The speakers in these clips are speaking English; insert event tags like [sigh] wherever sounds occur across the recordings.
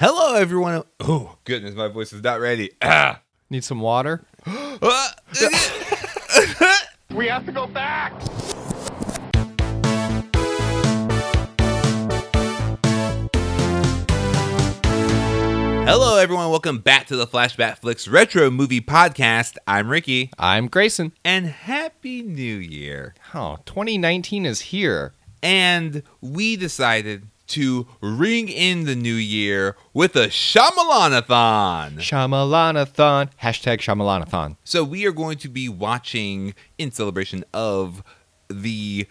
Hello, everyone. Oh, goodness, my voice is not ready. Ah. Need some water? [gasps] We have to go back! Hello, everyone. Welcome back to the Flashback Flicks Retro Movie Podcast. I'm Ricky, I'm Grayson. and Happy New Year. Oh, 2019 is here. And we decided to ring in the new year with a Shyamalanathon. Shyamalanathon. Hashtag Shyamalanathon. So we are going to be watching in celebration of the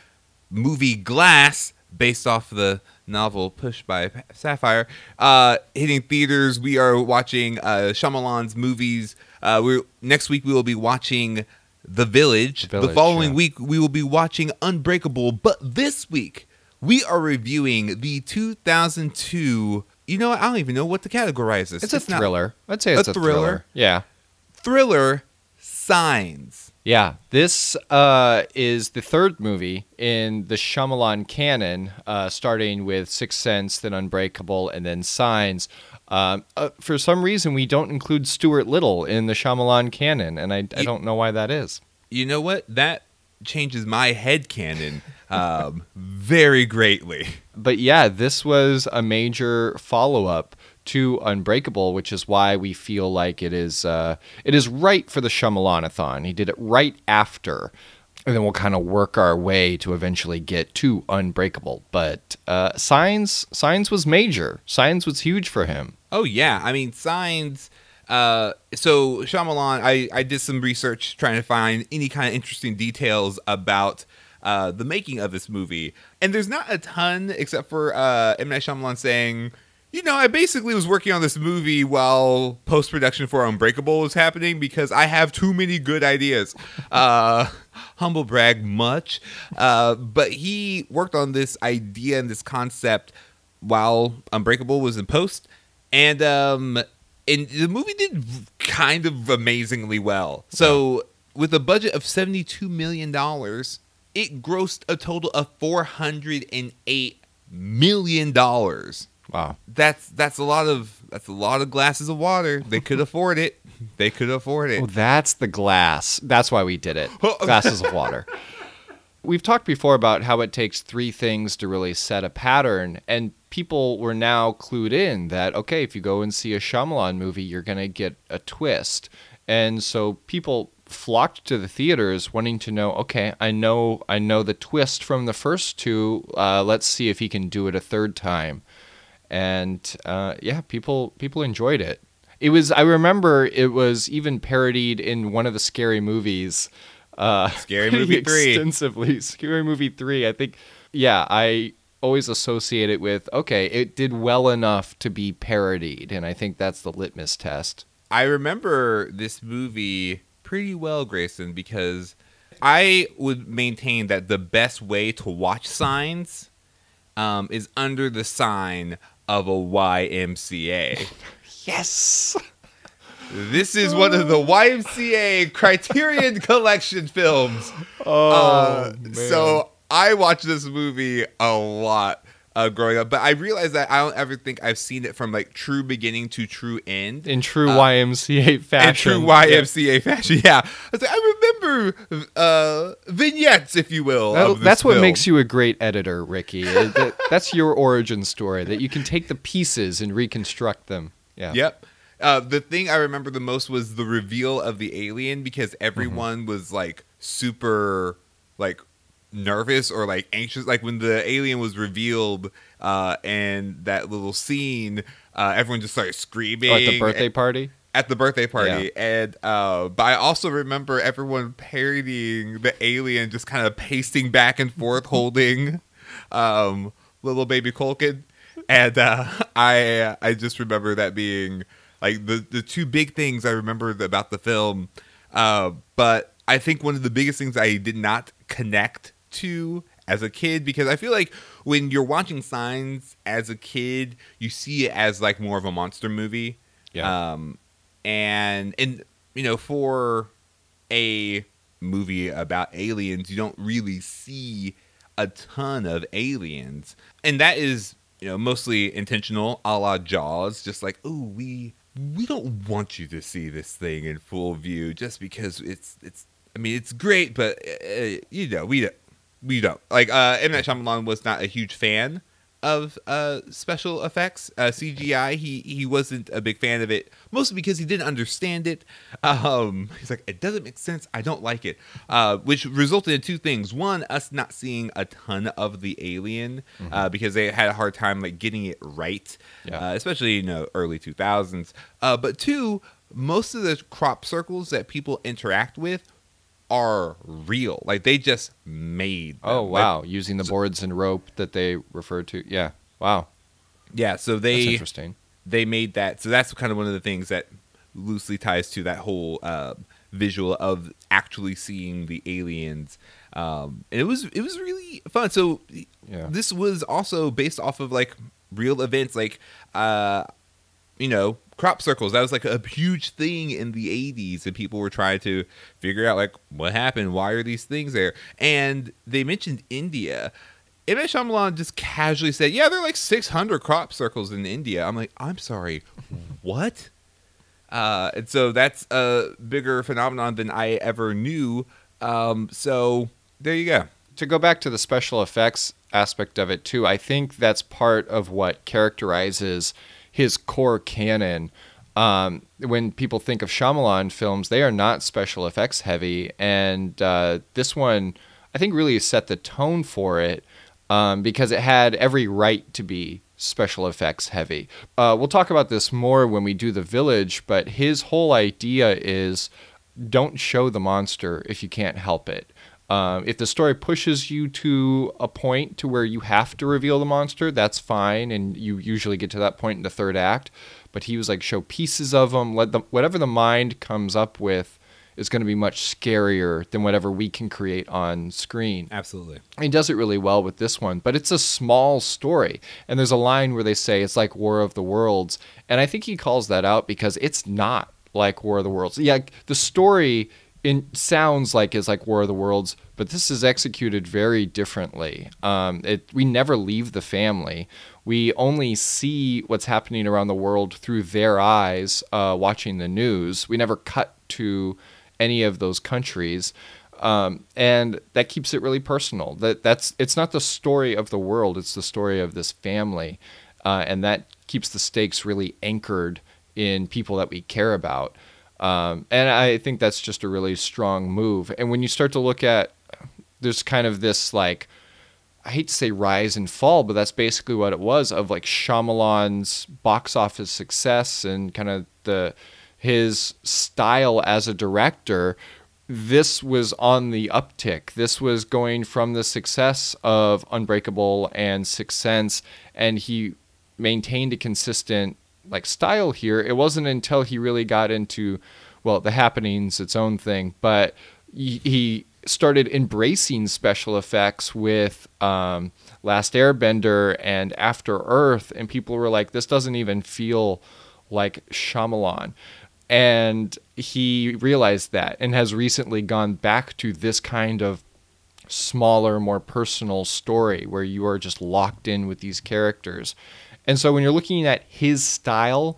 movie Glass, based off the novel Push by Sapphire, uh, hitting theaters. We are watching uh, Shyamalan's movies. Uh, we're next week we will be watching The Village. the Village, following yeah. week we will be watching Unbreakable. But this week we are reviewing the 2002. You know. I don't even know what to categorize this. It's, a not- thriller. I'd say it's A a, thriller? thriller. Yeah. thriller. Signs. Yeah. This uh, is the third movie in the Shyamalan canon, uh, starting with Sixth Sense, then Unbreakable, and then Signs. Um, uh, for some reason, we don't include Stuart Little in the Shyamalan canon, and I, I don't know why that is. you know what? That changes my head canon um, very greatly. but yeah, this was a major follow up to Unbreakable, which is why we feel like it is uh, it is right for the Shyamalanathon. He did it right after, and then we'll kind of work our way to eventually get to Unbreakable. But uh, Signs Signs was major. Signs was huge for him. Oh yeah, I mean signs. Uh, so Shyamalan, I I did some research trying to find any kind of interesting details about. Uh, the making of this movie, and there's not a ton except for uh, M Night Shyamalan saying, you know, I basically was working on this movie while post production for Unbreakable was happening because I have too many good ideas. [laughs] Uh, humble brag much, uh, but he worked on this idea and this concept while Unbreakable was in post, and um, and the movie did kind of amazingly well. So with a budget of seventy two million dollars, it grossed a total of four hundred and eight million dollars. Wow. That's that's a lot of that's a lot of glasses of water. They could [laughs] afford it. They could afford it. Oh, that's the glass. That's why we did it. [laughs] Glasses of water. We've talked before about how it takes three things to really set a pattern, and people were now clued in that okay, if you go and see a Shyamalan movie, you're gonna get a twist, and so people flocked to the theaters wanting to know okay i know i know the twist from the first two uh, let's see if he can do it a third time and uh, yeah, people people enjoyed it. It was I remember it was even parodied in one of the scary movies. Uh, Scary Movie [laughs] 3. extensively. Scary Movie three. I think. Yeah, I always associate it with okay, it did well enough to be parodied, and I think that's the litmus test. I remember this movie pretty well, Grayson, because I would maintain that the best way to watch signs um, is under the sign of a YMCA. [laughs] Yes. This is one of the YMCA [laughs] Criterion Collection films. Oh Uh, so I watched this movie a lot uh, growing up, but I realized that I don't ever think I've seen it from like true beginning to true end. in true YMCA fashion. and true YMCA fashion. Yeah, I, was like, I remember uh, vignettes, if you will. That- that's what makes you a great editor, Ricky. Uh, that- [laughs] that's your origin story that you can take the pieces and reconstruct them. Yeah. Yep. Uh, the thing I remember the most was the reveal of the alien because Mm-hmm. everyone was like super like nervous or like anxious. Like when the alien was revealed uh, and that little scene, uh, everyone just started screaming Oh, at the birthday party. at the birthday party and uh but i also remember everyone parodying the alien just kind of pacing back and forth [laughs] holding um little baby Culkin and uh [laughs] i i just remember that being like the the two big things i remember about the film uh but i think one of the biggest things i did not connect to as a kid because i feel like when you're watching signs as a kid you see it as like more of a monster movie Yeah. um, and and you know, for a movie about aliens, you don't really see a ton of aliens, and that is you know, mostly intentional, a la Jaws. Just like, oh, we we don't want you to see this thing in full view, just because it's it's. I mean, it's great, but uh, you know, we we don't like. Uh, M Night Shyamalan was not a huge fan of uh, special effects, uh, CGI. He he wasn't a big fan of it, mostly because he didn't understand it. Um, he's like, it doesn't make sense. I don't like it, uh, which resulted in two things. One, us not seeing a ton of the alien mm-hmm. uh, because they had a hard time like getting it right, yeah. uh, especially you know early two thousands. Uh, but two, most of the crop circles that people interact with are real. Like they just made. Them. Oh wow! Like, Using the boards and rope that they referred to. Yeah. Wow. Yeah. So they. That's interesting. They made that. So that's kind of one of the things that loosely ties to that whole uh, visual of actually seeing the aliens. Um, and it was it was really fun. So yeah. this was also based off of like real events, like uh, you know crop circles. That was like a huge thing in the 80s, and people were trying to figure out like what happened, why are these things there? And they mentioned India. M. Night Shyamalan just casually said, "Yeah, there are like 600 crop circles in India." I'm like, "I'm sorry, what?" Uh, and so that's a bigger phenomenon than I ever knew. Um, so there you go. To go back to the special effects aspect of it too, I think that's part of what characterizes his core canon. Um, when people think of Shyamalan films, they are not special effects heavy, and uh, this one, I think, really set the tone for it um, because it had every right to be special effects heavy. Uh, we'll talk about this more when we do the village, but his whole idea is don't show the monster if you can't help it. Um, if the story pushes you to a point to where you have to reveal the monster, that's fine, and you usually get to that point in the third act. But he was like, show pieces of them. Let the whatever the mind comes up with is going to be much scarier than whatever we can create on screen. Absolutely. he does it really well with this one, but it's a small story. And there's a line where they say it's like War of the Worlds, and I think he calls that out because it's not like War of the Worlds. Yeah, the story in sounds like is like War of the Worlds, but this is executed very differently. Um, it, we never leave the family. We only see what's happening around the world through their eyes, uh, watching the news. We never cut to any of those countries, um, and that keeps it really personal. That that's it's not the story of the world; it's the story of this family, uh, and that keeps the stakes really anchored in people that we care about. Um, and I think that's just a really strong move. And when you start to look at, there's kind of this like, I hate to say rise and fall, but that's basically what it was of like Shyamalan's box office success and kind of the his style as a director. This was on the uptick. This was going from the success of Unbreakable and Sixth Sense, and he maintained a consistent like style here. It wasn't until he really got into well, the happenings, its own thing, but he, he started embracing special effects with um, Last Airbender and After Earth, and people were like, "This doesn't even feel like Shyamalan." And he realized that, and has recently gone back to this kind of smaller, more personal story where you are just locked in with these characters. And so when you're looking at his style,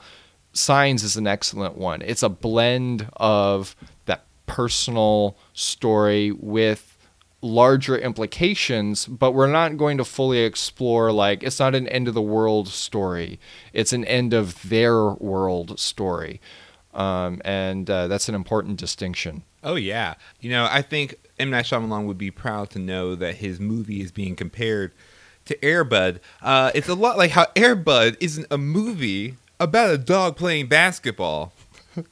Signs is an excellent one. It's a blend of that personal story with larger implications, but we're not going to fully explore like it's not an end of the world story. It's an end of their world story. Um, and uh, that's an important distinction. Oh yeah, you know I think M Night Shyamalan would be proud to know that his movie is being compared to Airbud. Uh, it's a lot like how Airbud isn't a movie about a dog playing basketball.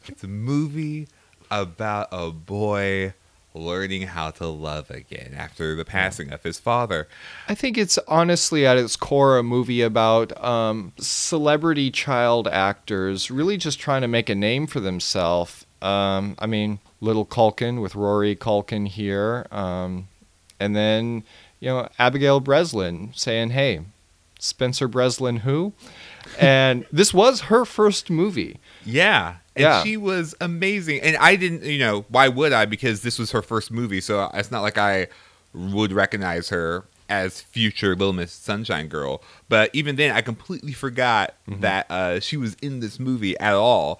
it's a movie about a boy learning how to love again after the passing of his father. I think it's honestly at its core a movie about um, celebrity child actors really just trying to make a name for themselves. Um, I mean, Little Culkin with Rory Culkin here. Um, and then you know, Abigail Breslin saying, "Hey, Spencer Breslin, who?" and [laughs] this was her first movie. Yeah. And yeah. she was amazing. And I didn't, you know, why would I? Because this was her first movie. So it's not like I would recognize her as future Little Miss Sunshine Girl. But even then, I completely forgot Mhm. that uh, she was in this movie at all.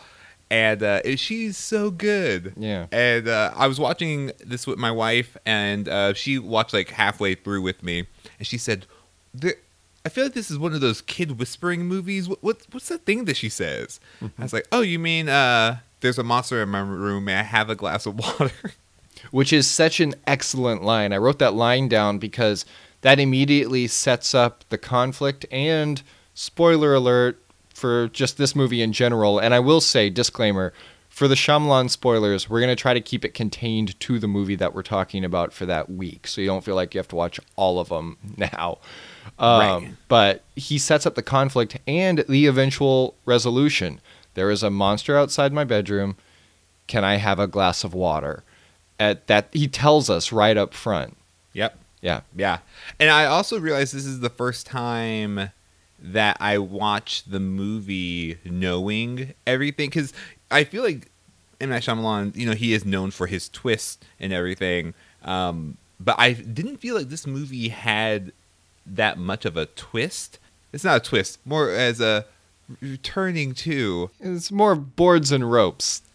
And uh, she's so good. Yeah. And uh, I was watching this with my wife, and uh, she watched like halfway through with me, and she said, "I feel like this is one of those kid whispering movies. What, what what's the thing that she says?" I was like, "Oh, you mean uh, there's a monster in my room? May I have a glass of [laughs] water?" which is such an excellent line. I wrote that line down because that immediately sets up the conflict and spoiler alert for just this movie in general. And I will say, disclaimer, for the Shyamalan spoilers, we're going to try to keep it contained to the movie that we're talking about for that week. So you don't feel like you have to watch all of them [laughs] now. Um, Right. But he sets up the conflict and the eventual resolution. There is a monster outside my bedroom. Can I have a glass of water? At that, he tells us right up front. yep. Yeah. Yeah. And I also realized this is the first time that I watched the movie knowing everything because I feel like M. Night Shyamalan, you know, he is known for his twist and everything. Um, but I didn't feel like this movie had that much of a twist. It's not a twist, more as a returning to It's more boards and ropes. [laughs]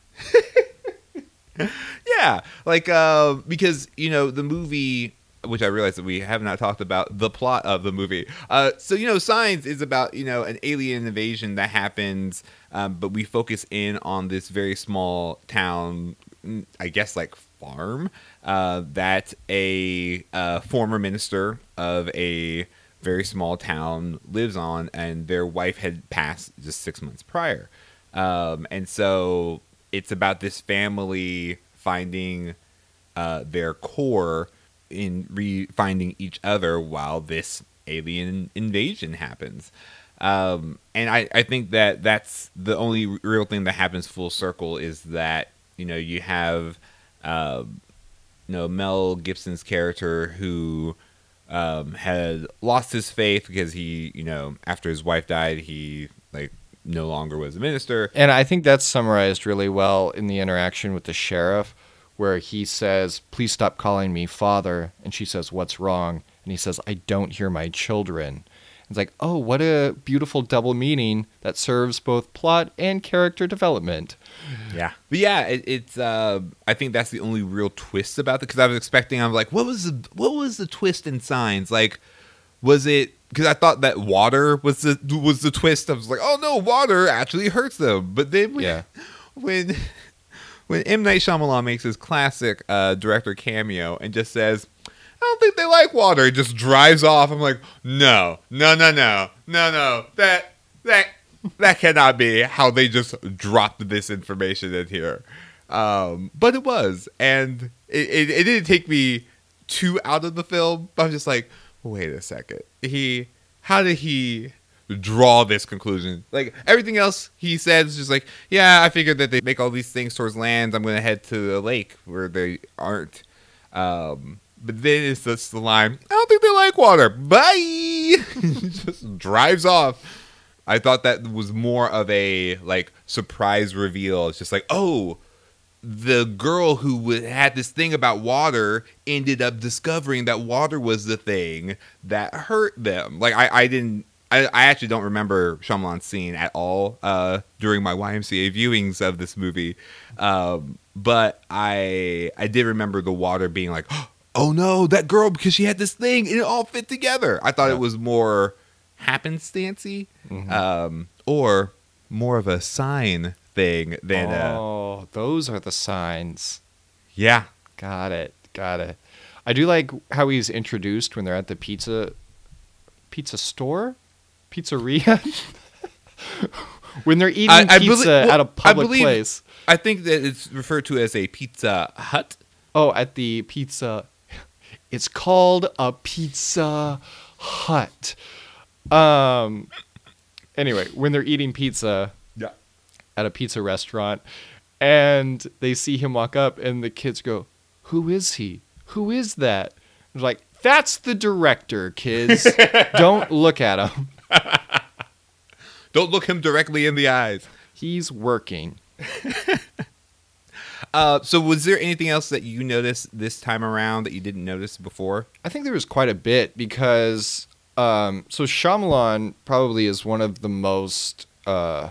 Yeah, like uh, because you know the movie, which I realize that we have not talked about the plot of the movie. Uh, so you know, Signs is about you know an alien invasion that happens, um, but we focus in on this very small town, I guess like farm, uh, that a uh, former minister of a very small town lives on, and their wife had passed just six months prior. Um, and so it's about this family finding uh, their core in re finding each other while this alien invasion happens. Um, and I, I think that that's the only real thing that happens full circle is that, you know, you have, uh, you know, Mel Gibson's character who um, had lost his faith because he, you know, after his wife died, he like no longer was a minister. And I think that's summarized really well in the interaction with the sheriff, where he says, Please stop calling me father. And she says, What's wrong? And he says, I don't hear my children. It's like, oh, what a beautiful double meaning that serves both plot and character development. Yeah, but yeah, it, it's. Uh, I think that's the only real twist about it because I was expecting. I'm like, what was the what was the twist in Signs? Like, was it because I thought that water was the was the twist? I was like, oh no, water actually hurts them. But then when Yeah. when [laughs] when M Night Shyamalan makes his classic uh, director cameo and just says. I don't think they like water. He just drives off. I'm like, no, no, no, no, no, no. That that that cannot be how they just dropped this information in here. Um, but it was, and it, it, it didn't take me too out of the film. I was just like, wait a second. He, how did he draw this conclusion? Like everything else he said is just like, yeah, I figured that they make all these things towards land. I'm gonna head to a lake where they aren't. Um, but then it's just the line, I don't think they like water. Bye. [laughs] just drives off. I thought that was more of a like surprise reveal. It's just like, oh, the girl who had this thing about water ended up discovering that water was the thing that hurt them. Like I, I didn't. I, I actually don't remember Shyamalan's scene at all uh, during my YMCA viewings of this movie, um, but I I did remember the water being like, [gasps] oh no, that girl because she had this thing and it all fit together. I thought Yeah. it was more happenstancy, Mhm. um, or more of a sign thing than a oh, those are the signs. yeah. Got it. Got it. I do like how he's introduced when they're at the pizza pizza store, pizzeria. [laughs] when they're eating I- I pizza belie- well, at a public believe- place. I think that it's referred to as a Pizza Hut. Oh, at the pizza. It's called a Pizza Hut. Um. Anyway, when they're eating pizza Yeah. at a pizza restaurant, and they see him walk up, and the kids go, "Who is he? Who is that?" They're like, "That's the director, kids. [laughs] Don't look at him. [laughs] Don't look him directly in the eyes. He's working." [laughs] Uh, so, was there anything else that you noticed this time around that you didn't notice before? I think there was quite a bit because um, so Shyamalan probably is one of the most uh,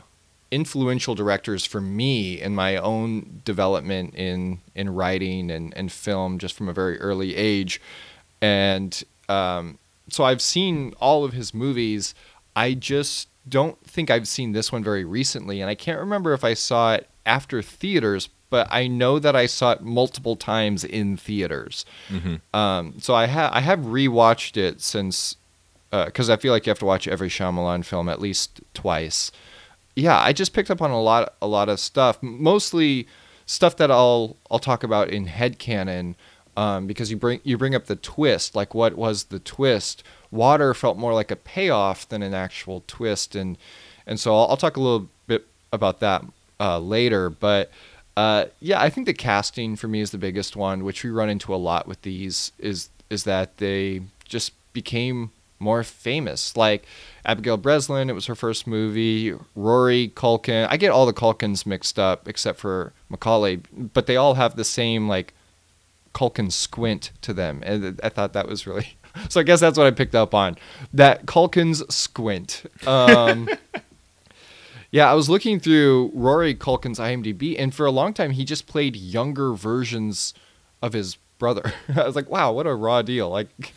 influential directors for me in my own development in in writing and, and film just from a very early age. And um, so I've seen all of his movies. I just don't think I've seen this one very recently, and I can't remember if I saw it after theaters, but I know that I saw it multiple times in theaters. Mm-hmm. Um, so I have I have rewatched it since because uh, I feel like you have to watch every Shyamalan film at least twice. Yeah, I just picked up on a lot a lot of stuff, mostly stuff that I'll I'll talk about in headcanon um, because you bring you bring up the twist, like what was the twist? Water felt more like a payoff than an actual twist, and and so I'll, I'll talk a little bit about that uh, later. But uh, yeah, I think the casting for me is the biggest one, which we run into a lot with these. Is is that they just became more famous. Like Abigail Breslin, it was her first movie. Rory Culkin, I get all the Culkins mixed up except for Macaulay, but they all have the same like Culkin squint to them, and I thought that was really. [laughs] So I guess that's what I picked up on that Culkin's squint. Um, [laughs] yeah, I was looking through Rory Culkin's IMDb, and for a long time he just played younger versions of his brother. [laughs] I was like, wow, what a raw deal! Like,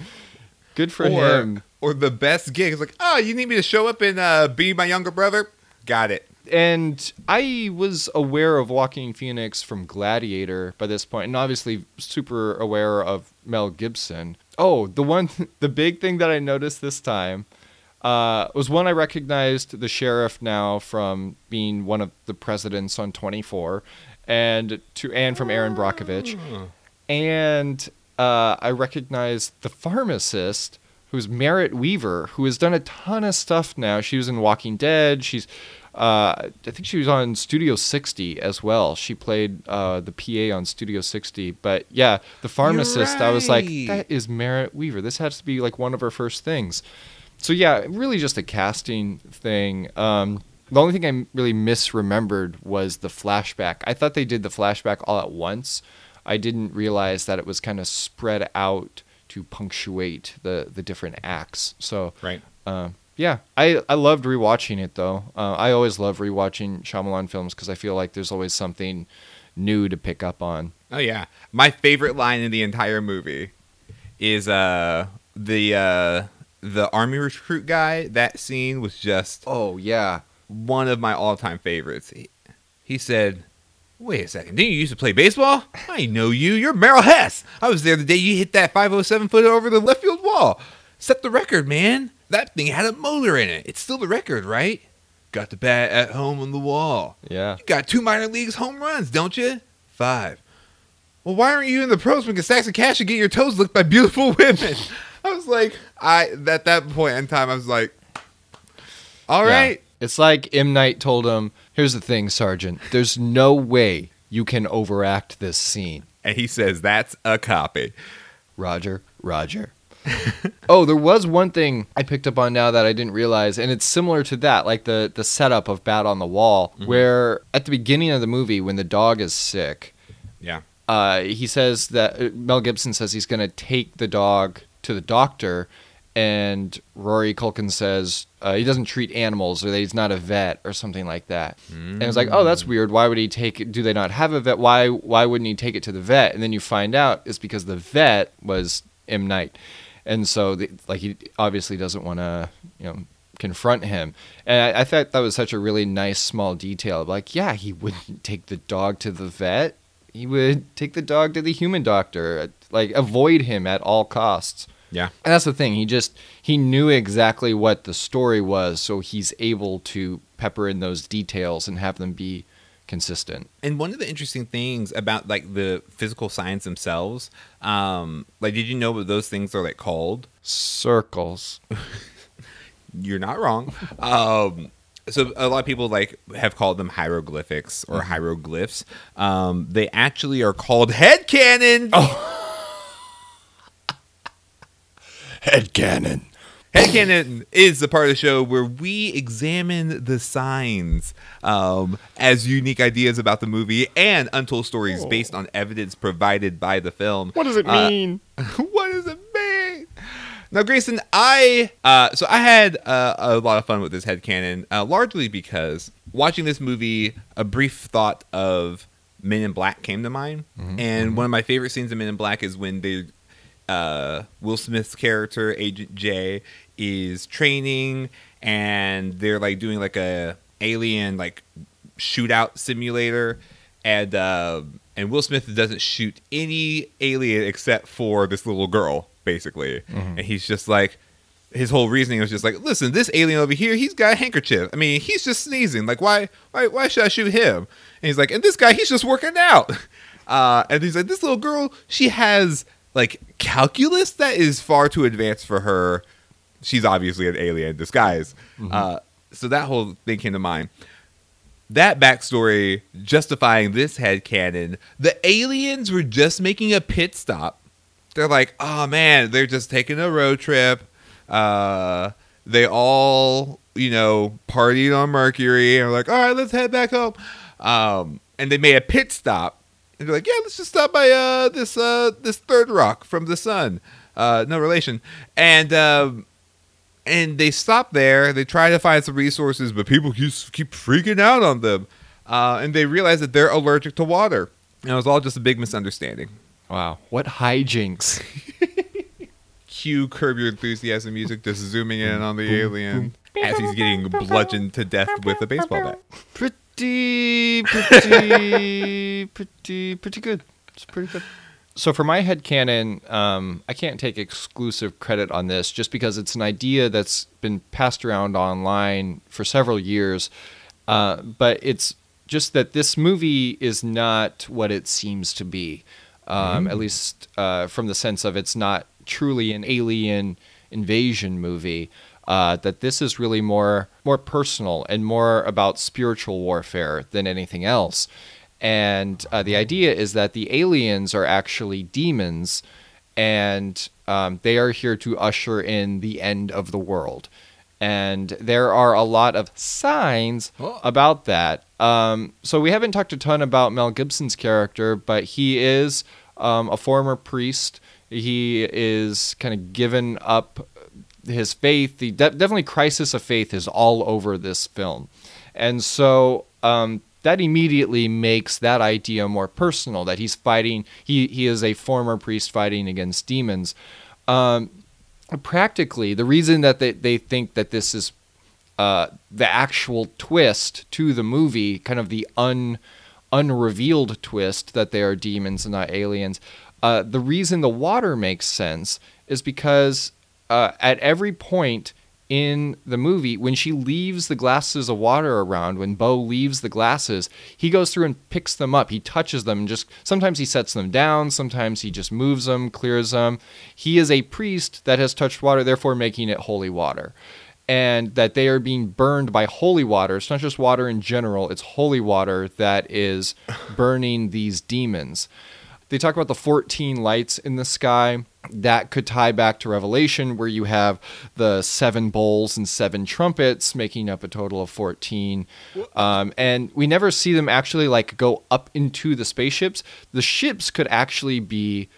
good for or, him or the best gig is like, oh, you need me to show up and uh, be my younger brother? Got it. And I was aware of Joaquin Phoenix from Gladiator by this point, and obviously super aware of Mel Gibson. Oh, the one, [laughs] the big thing that I noticed this time uh, was one I recognized the sheriff now from being one of the presidents on 24, and to and from Erin Brockovich, and uh, I recognized the pharmacist who's Merritt Wever, who has done a ton of stuff now. She was in Walking Dead. She's, uh, I think she was on Studio 60 as well. She played uh, the PA on Studio 60. But yeah, the pharmacist, right. I was like, that is Merritt Wever. This has to be like one of her first things. So yeah, really just a casting thing. Um, the only thing I really misremembered was the flashback. I thought they did the flashback all at once. I didn't realize that it was kind of spread out to punctuate the the different acts. So right. Uh, yeah, I, I loved rewatching it though. Uh, I always love rewatching Shyamalan films because I feel like there's always something new to pick up on. Oh yeah, my favorite line in the entire movie is uh the uh the army recruit guy. That scene was just oh yeah one of my all time favorites. He, he said, Wait a second. Didn't you used to play baseball? I know you. You're Merrill Hess. I was there the day you hit that 507 footer over the left field wall. Set the record, man. That thing had a motor in it. It's still the record, right? Got the bat at home on the wall. Yeah. You got two minor leagues home runs, don't you? Five. Well, why aren't you in the pros making stacks of cash and get your toes licked by beautiful [laughs] women? I was like, I at that point in time, I was like, all yeah. right. It's like M Night told him Here's the thing, Sergeant. There's no way you can overact this scene. And he says, That's a copy. Roger, Roger. [laughs] oh, there was one thing I picked up on now that I didn't realize, and it's similar to that, like the the setup of Bat on the Wall, mm-hmm. where at the beginning of the movie, when the dog is sick, yeah, uh, he says that uh, Mel Gibson says he's going to take the dog to the doctor, and Rory Culkin says uh, he doesn't treat animals or that he's not a vet or something like that. Mm. And it's like, oh, that's weird. Why would he take it? Do they not have a vet? Why why wouldn't he take it to the vet? And then you find out it's because the vet was M Night, and so the, like he obviously doesn't want to you know confront him. And I, I, thought that was such a really nice small detail. Like, yeah, he wouldn't take the dog to the vet. He would take the dog to the human doctor. Like, avoid him at all costs. Yeah. And that's the thing. He just he knew exactly what the story was, so he's able to pepper in those details and have them be consistent. And one of the interesting things about like the physical signs themselves, um, like did you know what those things are like called? Circles. [laughs] You're not wrong. Um, so a lot of people like have called them hieroglyphics or mm-hmm. hieroglyphs. Um, they actually are called head cannons. Oh. [laughs] head cannon. Headcanon is the part of the show where we examine the signs um, as unique ideas about the movie and untold stories Oh. based on evidence provided by the film. What does it Uh, mean? [laughs] what does it mean? Now, Grayson, I uh, so I had uh, a lot of fun with this headcanon, uh, largely because watching this movie, a brief thought of Men in Black came to mind, and one of my favorite scenes in Men in Black is when they uh, Will Smith's character, Agent J, is training, and they're like doing like a alien like shootout simulator, and uh, and Will Smith doesn't shoot any alien except for this little girl, basically, and he's just like. His whole reasoning was just like, listen, this alien over here, he's got a handkerchief. I mean, he's just sneezing. Like, why, why, why should I shoot him? And he's like, and this guy, he's just working out. [laughs] Uh, and he's like, this little girl, she has like calculus that is far too advanced for her. She's obviously an alien in disguise. Uh, so that whole thing came to mind. That backstory justifying this headcanon, the aliens were just making a pit stop. They're like, oh man, they're just taking a road trip. Uh, they all, you know, partied on Mercury and were like, all right, let's head back home. Um, and they made a pit stop. And they're like, yeah, let's just stop by uh, this uh, this third rock from the sun. Uh, no relation. And um, and they stop there. They try to find some resources, but people just keep freaking out on them. Uh, and they realize that they're allergic to water. And it was all just a big misunderstanding. Wow, what hijinks! [laughs] Cue Curb Your Enthusiasm music, just zooming in on the alien as he's getting bludgeoned to death with a baseball bat. Pretty, pretty, [laughs] pretty, pretty good. It's pretty good. So for my headcanon, um, I can't take exclusive credit on this just because it's an idea that's been passed around online for several years. Uh, but it's just that this movie is not what it seems to be, um, at least uh, from the sense of it's not truly an alien invasion movie. Uh, that this is really more more personal and more about spiritual warfare than anything else. And uh, the idea is that the aliens are actually demons, and um, they are here to usher in the end of the world. And there are a lot of signs Oh. about that. Um, so we haven't talked a ton about Mel Gibson's character, but he is um, a former priest. He is kind of given up his faith. The de- definitely crisis of faith is all over this film, and so um, that immediately makes that idea more personal. That he's fighting. He he is a former priest fighting against demons. Um, practically, the reason that they, they think that this is uh, the actual twist to the movie, kind of the un unrevealed twist that they are demons and not aliens. Uh, the reason the water makes sense is because uh, at every point in the movie, when she leaves the glasses of water around, when Bo leaves the glasses, he goes through and picks them up. He touches them and just sometimes he sets them down, sometimes he just moves them, clears them. He is a priest that has touched water, therefore making it holy water and that they are being burned by holy water. It's not just water in general, it's holy water that is burning these demons. They talk about the 14 lights in the sky. That could tie back to Revelation, where you have the seven bowls and seven trumpets, making up a total of 14. Um, and we never see them actually like go up into the spaceships. The ships could actually be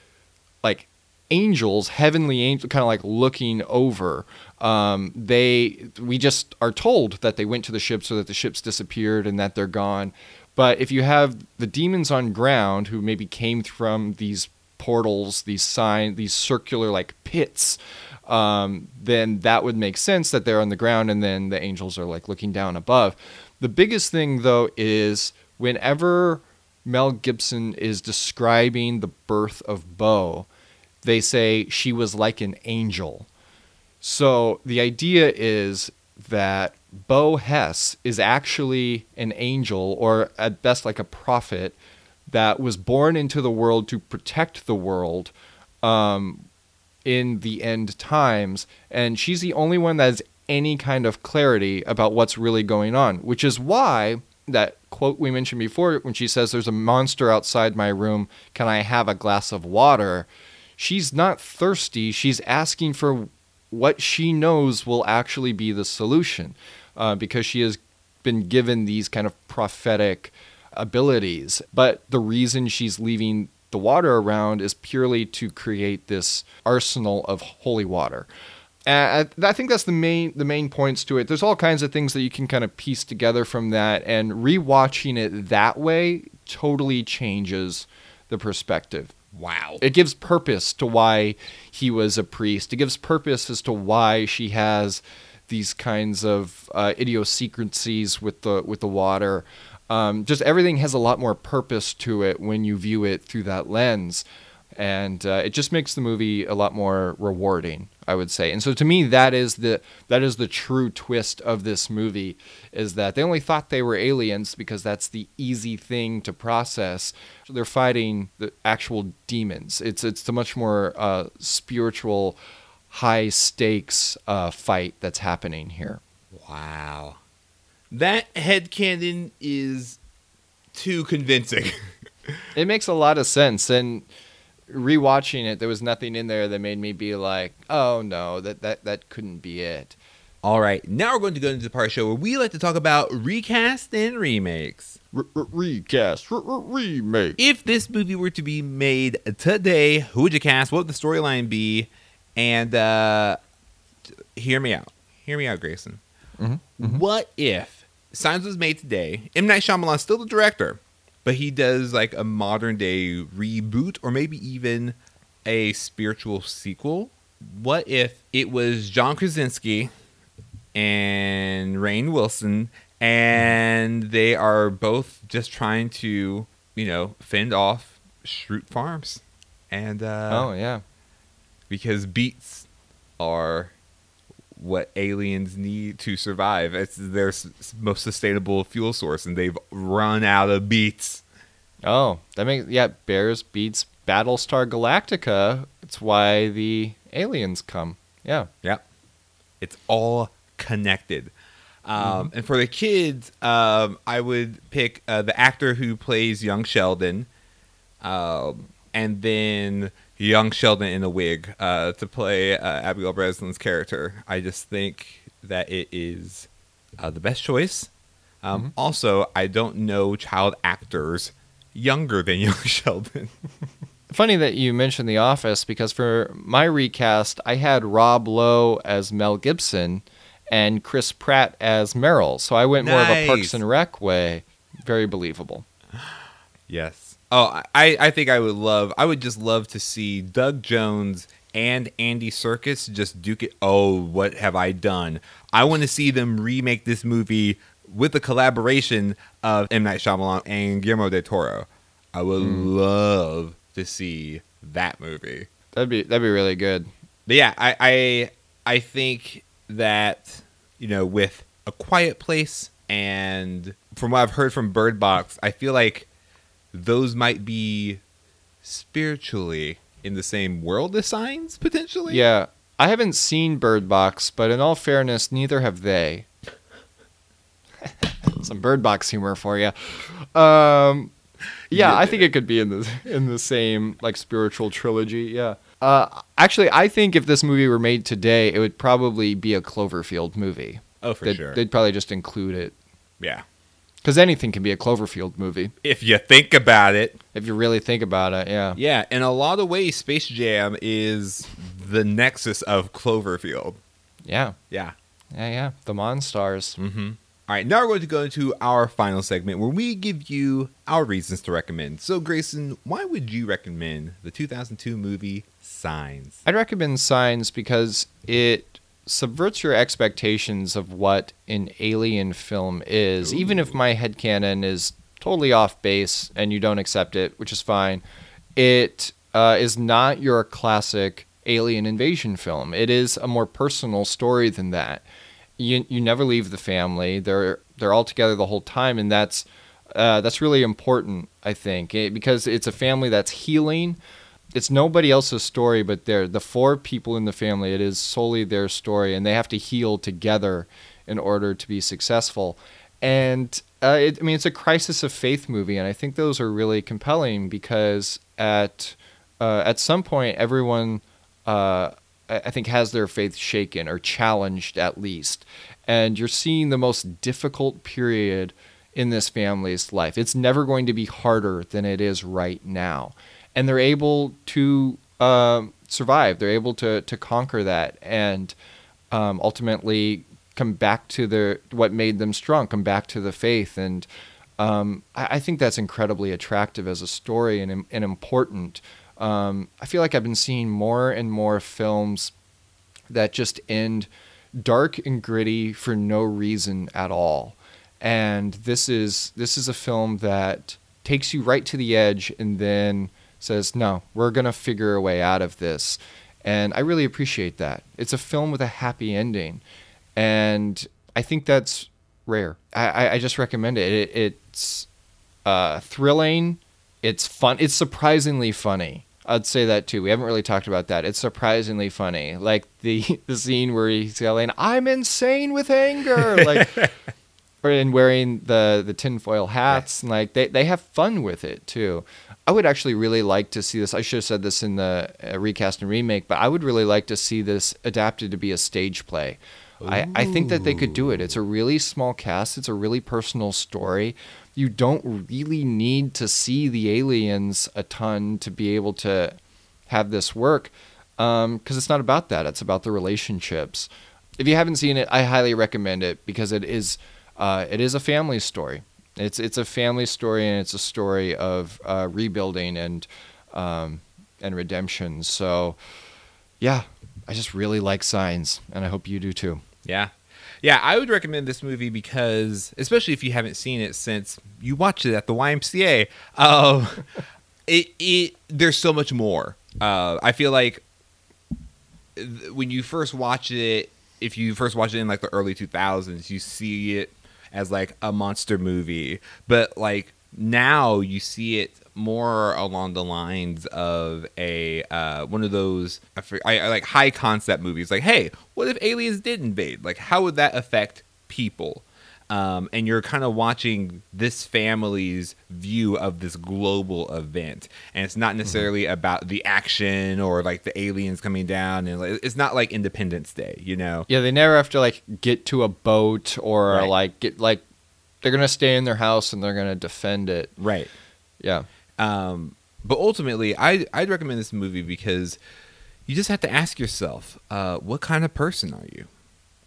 like angels, heavenly angels, kind of like looking over. Um, they we just are told that they went to the ships so that the ships disappeared and that they're gone. But if you have the demons on ground who maybe came from these portals, these sign, these circular like pits, um, then that would make sense that they're on the ground and then the angels are like looking down above. The biggest thing though is whenever Mel Gibson is describing the birth of Bo, they say she was like an angel. So the idea is that Bo Hess is actually an angel, or at best like a prophet, that was born into the world to protect the world um, in the end times. And she's the only one that has any kind of clarity about what's really going on, which is why that quote we mentioned before when she says, There's a monster outside my room. Can I have a glass of water? She's not thirsty. She's asking for what she knows will actually be the solution uh, because she has been given these kind of prophetic abilities. But the reason she's leaving the water around is purely to create this arsenal of holy water. I think that's the main the main points to it. There's all kinds of things that you can kind of piece together from that, and rewatching it that way totally changes the perspective. Wow. It gives purpose to why he was a priest. It gives purpose as to why she has these kinds of uh, idiosyncrasies with the with the water. Um, just everything has a lot more purpose to it when you view it through that lens, and uh, it just makes the movie a lot more rewarding. I would say, and so to me, that is the that is the true twist of this movie is that they only thought they were aliens because that's the easy thing to process. They're fighting the actual demons. It's it's a much more uh, spiritual, high stakes uh, fight that's happening here. Wow. That headcanon is too convincing. [laughs] it makes a lot of sense. And rewatching it, there was nothing in there that made me be like, oh no, that, that, that couldn't be it. All right, now we're going to go into the part of the show where we like to talk about recast and remakes. recast, remake. If this movie were to be made today, who would you cast? What would the storyline be? And uh, hear me out. Hear me out, Grayson. Mm-hmm, mm-hmm. What if Signs was made today? M Night Shyamalan's still the director, but he does like a modern day reboot or maybe even a spiritual sequel. What if it was John Krasinski and Rainn Wilson and they are both just trying to, you know, fend off Schrute Farms. And uh Oh yeah. Because beets are what aliens need to survive. It's their most sustainable fuel source, and they've run out of beets. Oh, that makes yeah. Bears beets Battlestar Galactica. It's why the aliens come. Yeah. Yep. It's all connected. Um, mm-hmm. And for the kids, um, I would pick uh, the actor who plays young Sheldon, um, and then young Sheldon in a wig uh, to play uh, Abigail Breslin's character. I just think that it is uh, the best choice. Um, mm-hmm. Also, I don't know child actors younger than [laughs] young Sheldon. Funny that you mentioned The Office because for my recast, I had Rob Lowe as Mel Gibson and Chris Pratt as Merrill. So I went nice. more of a Parks and Rec way. Very believable. Yes. Oh, I, I think I would love, I would just love to see Doug Jones and Andy Serkis just duke it. Oh, what have I done? I want to see them remake this movie with the collaboration of M. Night Shyamalan and Guillermo del Toro. I would mm. love to see that movie. That'd be that'd be really good. But yeah, I, I I think that you know with a quiet place and from what I've heard from Bird Box, I feel like those might be spiritually in the same world as signs potentially. Yeah, I haven't seen Bird Box, but in all fairness, neither have they. [laughs] Some Bird Box humor for you. Um, yeah, I think it could be in the in the same like spiritual trilogy. Yeah. Uh, actually, I think if this movie were made today, it would probably be a Cloverfield movie. Oh, for they'd, sure. They'd probably just include it. Yeah. Because anything can be a Cloverfield movie. If you think about it. If you really think about it, yeah. Yeah, in a lot of ways, Space Jam is the nexus of Cloverfield. Yeah. Yeah. Yeah, yeah. The Monstars. Mm-hmm. All right, now we're going to go into our final segment where we give you our reasons to recommend. So, Grayson, why would you recommend the 2002 movie Signs? I'd recommend Signs because it subverts your expectations of what an alien film is, Ooh. even if my headcanon is totally off base and you don't accept it, which is fine. It uh, is not your classic alien invasion film. It is a more personal story than that. You you never leave the family. They're they're all together the whole time, and that's uh, that's really important, I think, it, because it's a family that's healing it's nobody else's story but they're the four people in the family it is solely their story and they have to heal together in order to be successful and uh, it, i mean it's a crisis of faith movie and i think those are really compelling because at uh, at some point everyone uh, I think has their faith shaken or challenged at least. And you're seeing the most difficult period in this family's life. It's never going to be harder than it is right now. And they're able to um, survive. They're able to to conquer that and um, ultimately come back to their what made them strong. Come back to the faith, and um, I, I, think that's incredibly attractive as a story and and important. Um, I feel like I've been seeing more and more films that just end dark and gritty for no reason at all. And this is this is a film that takes you right to the edge and then says, "No, we're going to figure a way out of this." And I really appreciate that. It's a film with a happy ending. And I think that's rare. I, I just recommend it. it it's uh, thrilling. It's fun. It's surprisingly funny. I'd say that too. We haven't really talked about that. It's surprisingly funny. Like the [laughs] the scene where he's yelling, "I'm insane with anger!" Like, [laughs] in wearing the the tinfoil hats, and like they they have fun with it too. I would actually really like to see this. I should have said this in the uh, recast and remake, but I would really like to see this adapted to be a stage play. I, I think that they could do it. It's a really small cast. It's a really personal story. You don't really need to see the aliens a ton to be able to have this work because um, it's not about that. It's about the relationships. If you haven't seen it, I highly recommend it because it is uh, it is a family story. It's it's a family story and it's a story of uh, rebuilding and um, and redemption. So, yeah, I just really like Signs, and I hope you do too. Yeah, yeah, I would recommend this movie because, especially if you haven't seen it since you watched it at the YMCA, um, [laughs] it it there's so much more. Uh, I feel like when you first watch it, if you first watch it in like the early 2000s, you see it as like a monster movie, but like now you see it more along the lines of a uh, one of those I, I, like high concept movies. Like, hey, what if aliens did invade? Like, how would that affect people? Um, and you're kind of watching this family's view of this global event, and it's not mm-hmm. necessarily mm-hmm. about the action or like the aliens coming down, and like, it's not like Independence Day, you know? Yeah, they never have to like get to a boat or right. like get like they're gonna stay in their house and they're gonna defend it. Right. Yeah. Um, but ultimately, I I'd recommend this movie because you just have to ask yourself, uh, what kind of person are you?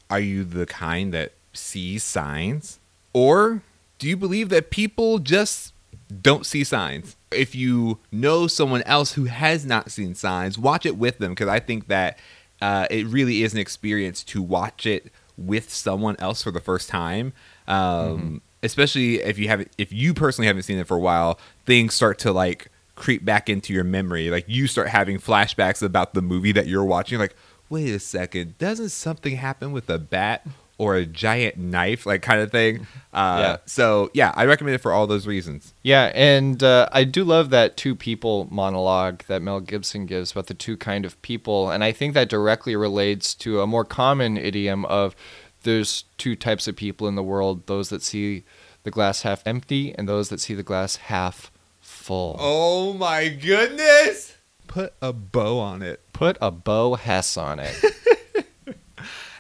Are you the kind that see signs? Or do you believe that people just don't see signs? If you know someone else who has not seen signs, watch it with them because I think that uh, it really is an experience to watch it with someone else for the first time. Um, mm-hmm. Especially if you haven't, if you personally haven't seen it for a while, things start to like creep back into your memory. Like you start having flashbacks about the movie that you're watching. Like, wait a second, doesn't something happen with a bat or a giant knife, like kind of thing. Uh, yeah. So yeah, I recommend it for all those reasons. Yeah, and uh, I do love that two people monologue that Mel Gibson gives about the two kind of people, and I think that directly relates to a more common idiom of there's two types of people in the world: those that see the glass half empty and those that see the glass half full. Oh my goodness! Put a bow on it. Put a Bo Hess on it. [laughs]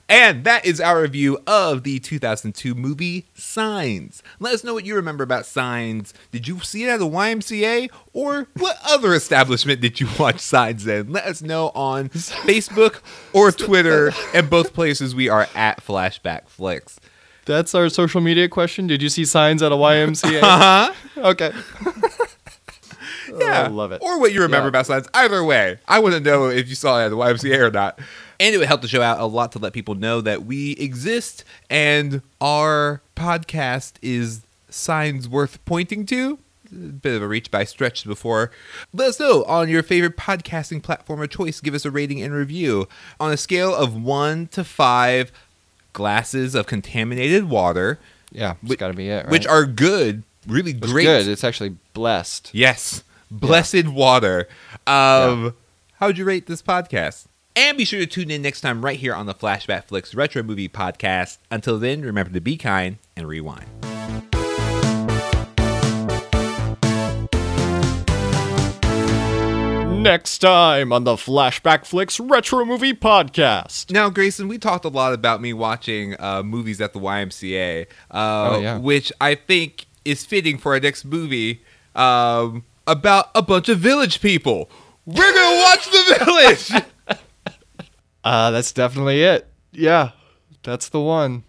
And that is our review of the 2002 movie Signs. Let us know what you remember about Signs. Did you see it at the YMCA? Or what other establishment did you [laughs] watch Signs in? Let us know on Facebook or [laughs] Twitter. And both places we are at Flashback Flicks. That's our social media question. Did you see Signs at a YMCA? [laughs] Uh huh. Okay. Yeah. Oh, love it. Or what you remember yeah. about Signs. Either way, I wouldn't know if you saw it at the YMCA or not. And it would help the show out a lot to let people know that we exist and our podcast is signs worth pointing to. A bit of a reach by stretch before. Let us know on your favorite podcasting platform of choice. Give us a rating and review. On a scale of one to five glasses of contaminated water. Yeah, it's got to be it. Right? Which are good, really it's great. good. It's actually blessed. Yes, blessed yeah. water. Um, yeah. How would you rate this podcast? And be sure to tune in next time right here on the Flashback Flicks Retro Movie Podcast. Until then, remember to be kind and rewind. Next time on the Flashback Flicks Retro Movie Podcast. Now, Grayson, we talked a lot about me watching uh, movies at the YMCA, uh, Oh, yeah. which I think is fitting for our next movie um, about a bunch of village people. We're gonna watch the village. [laughs] Uh, that's definitely it. Yeah, that's the one.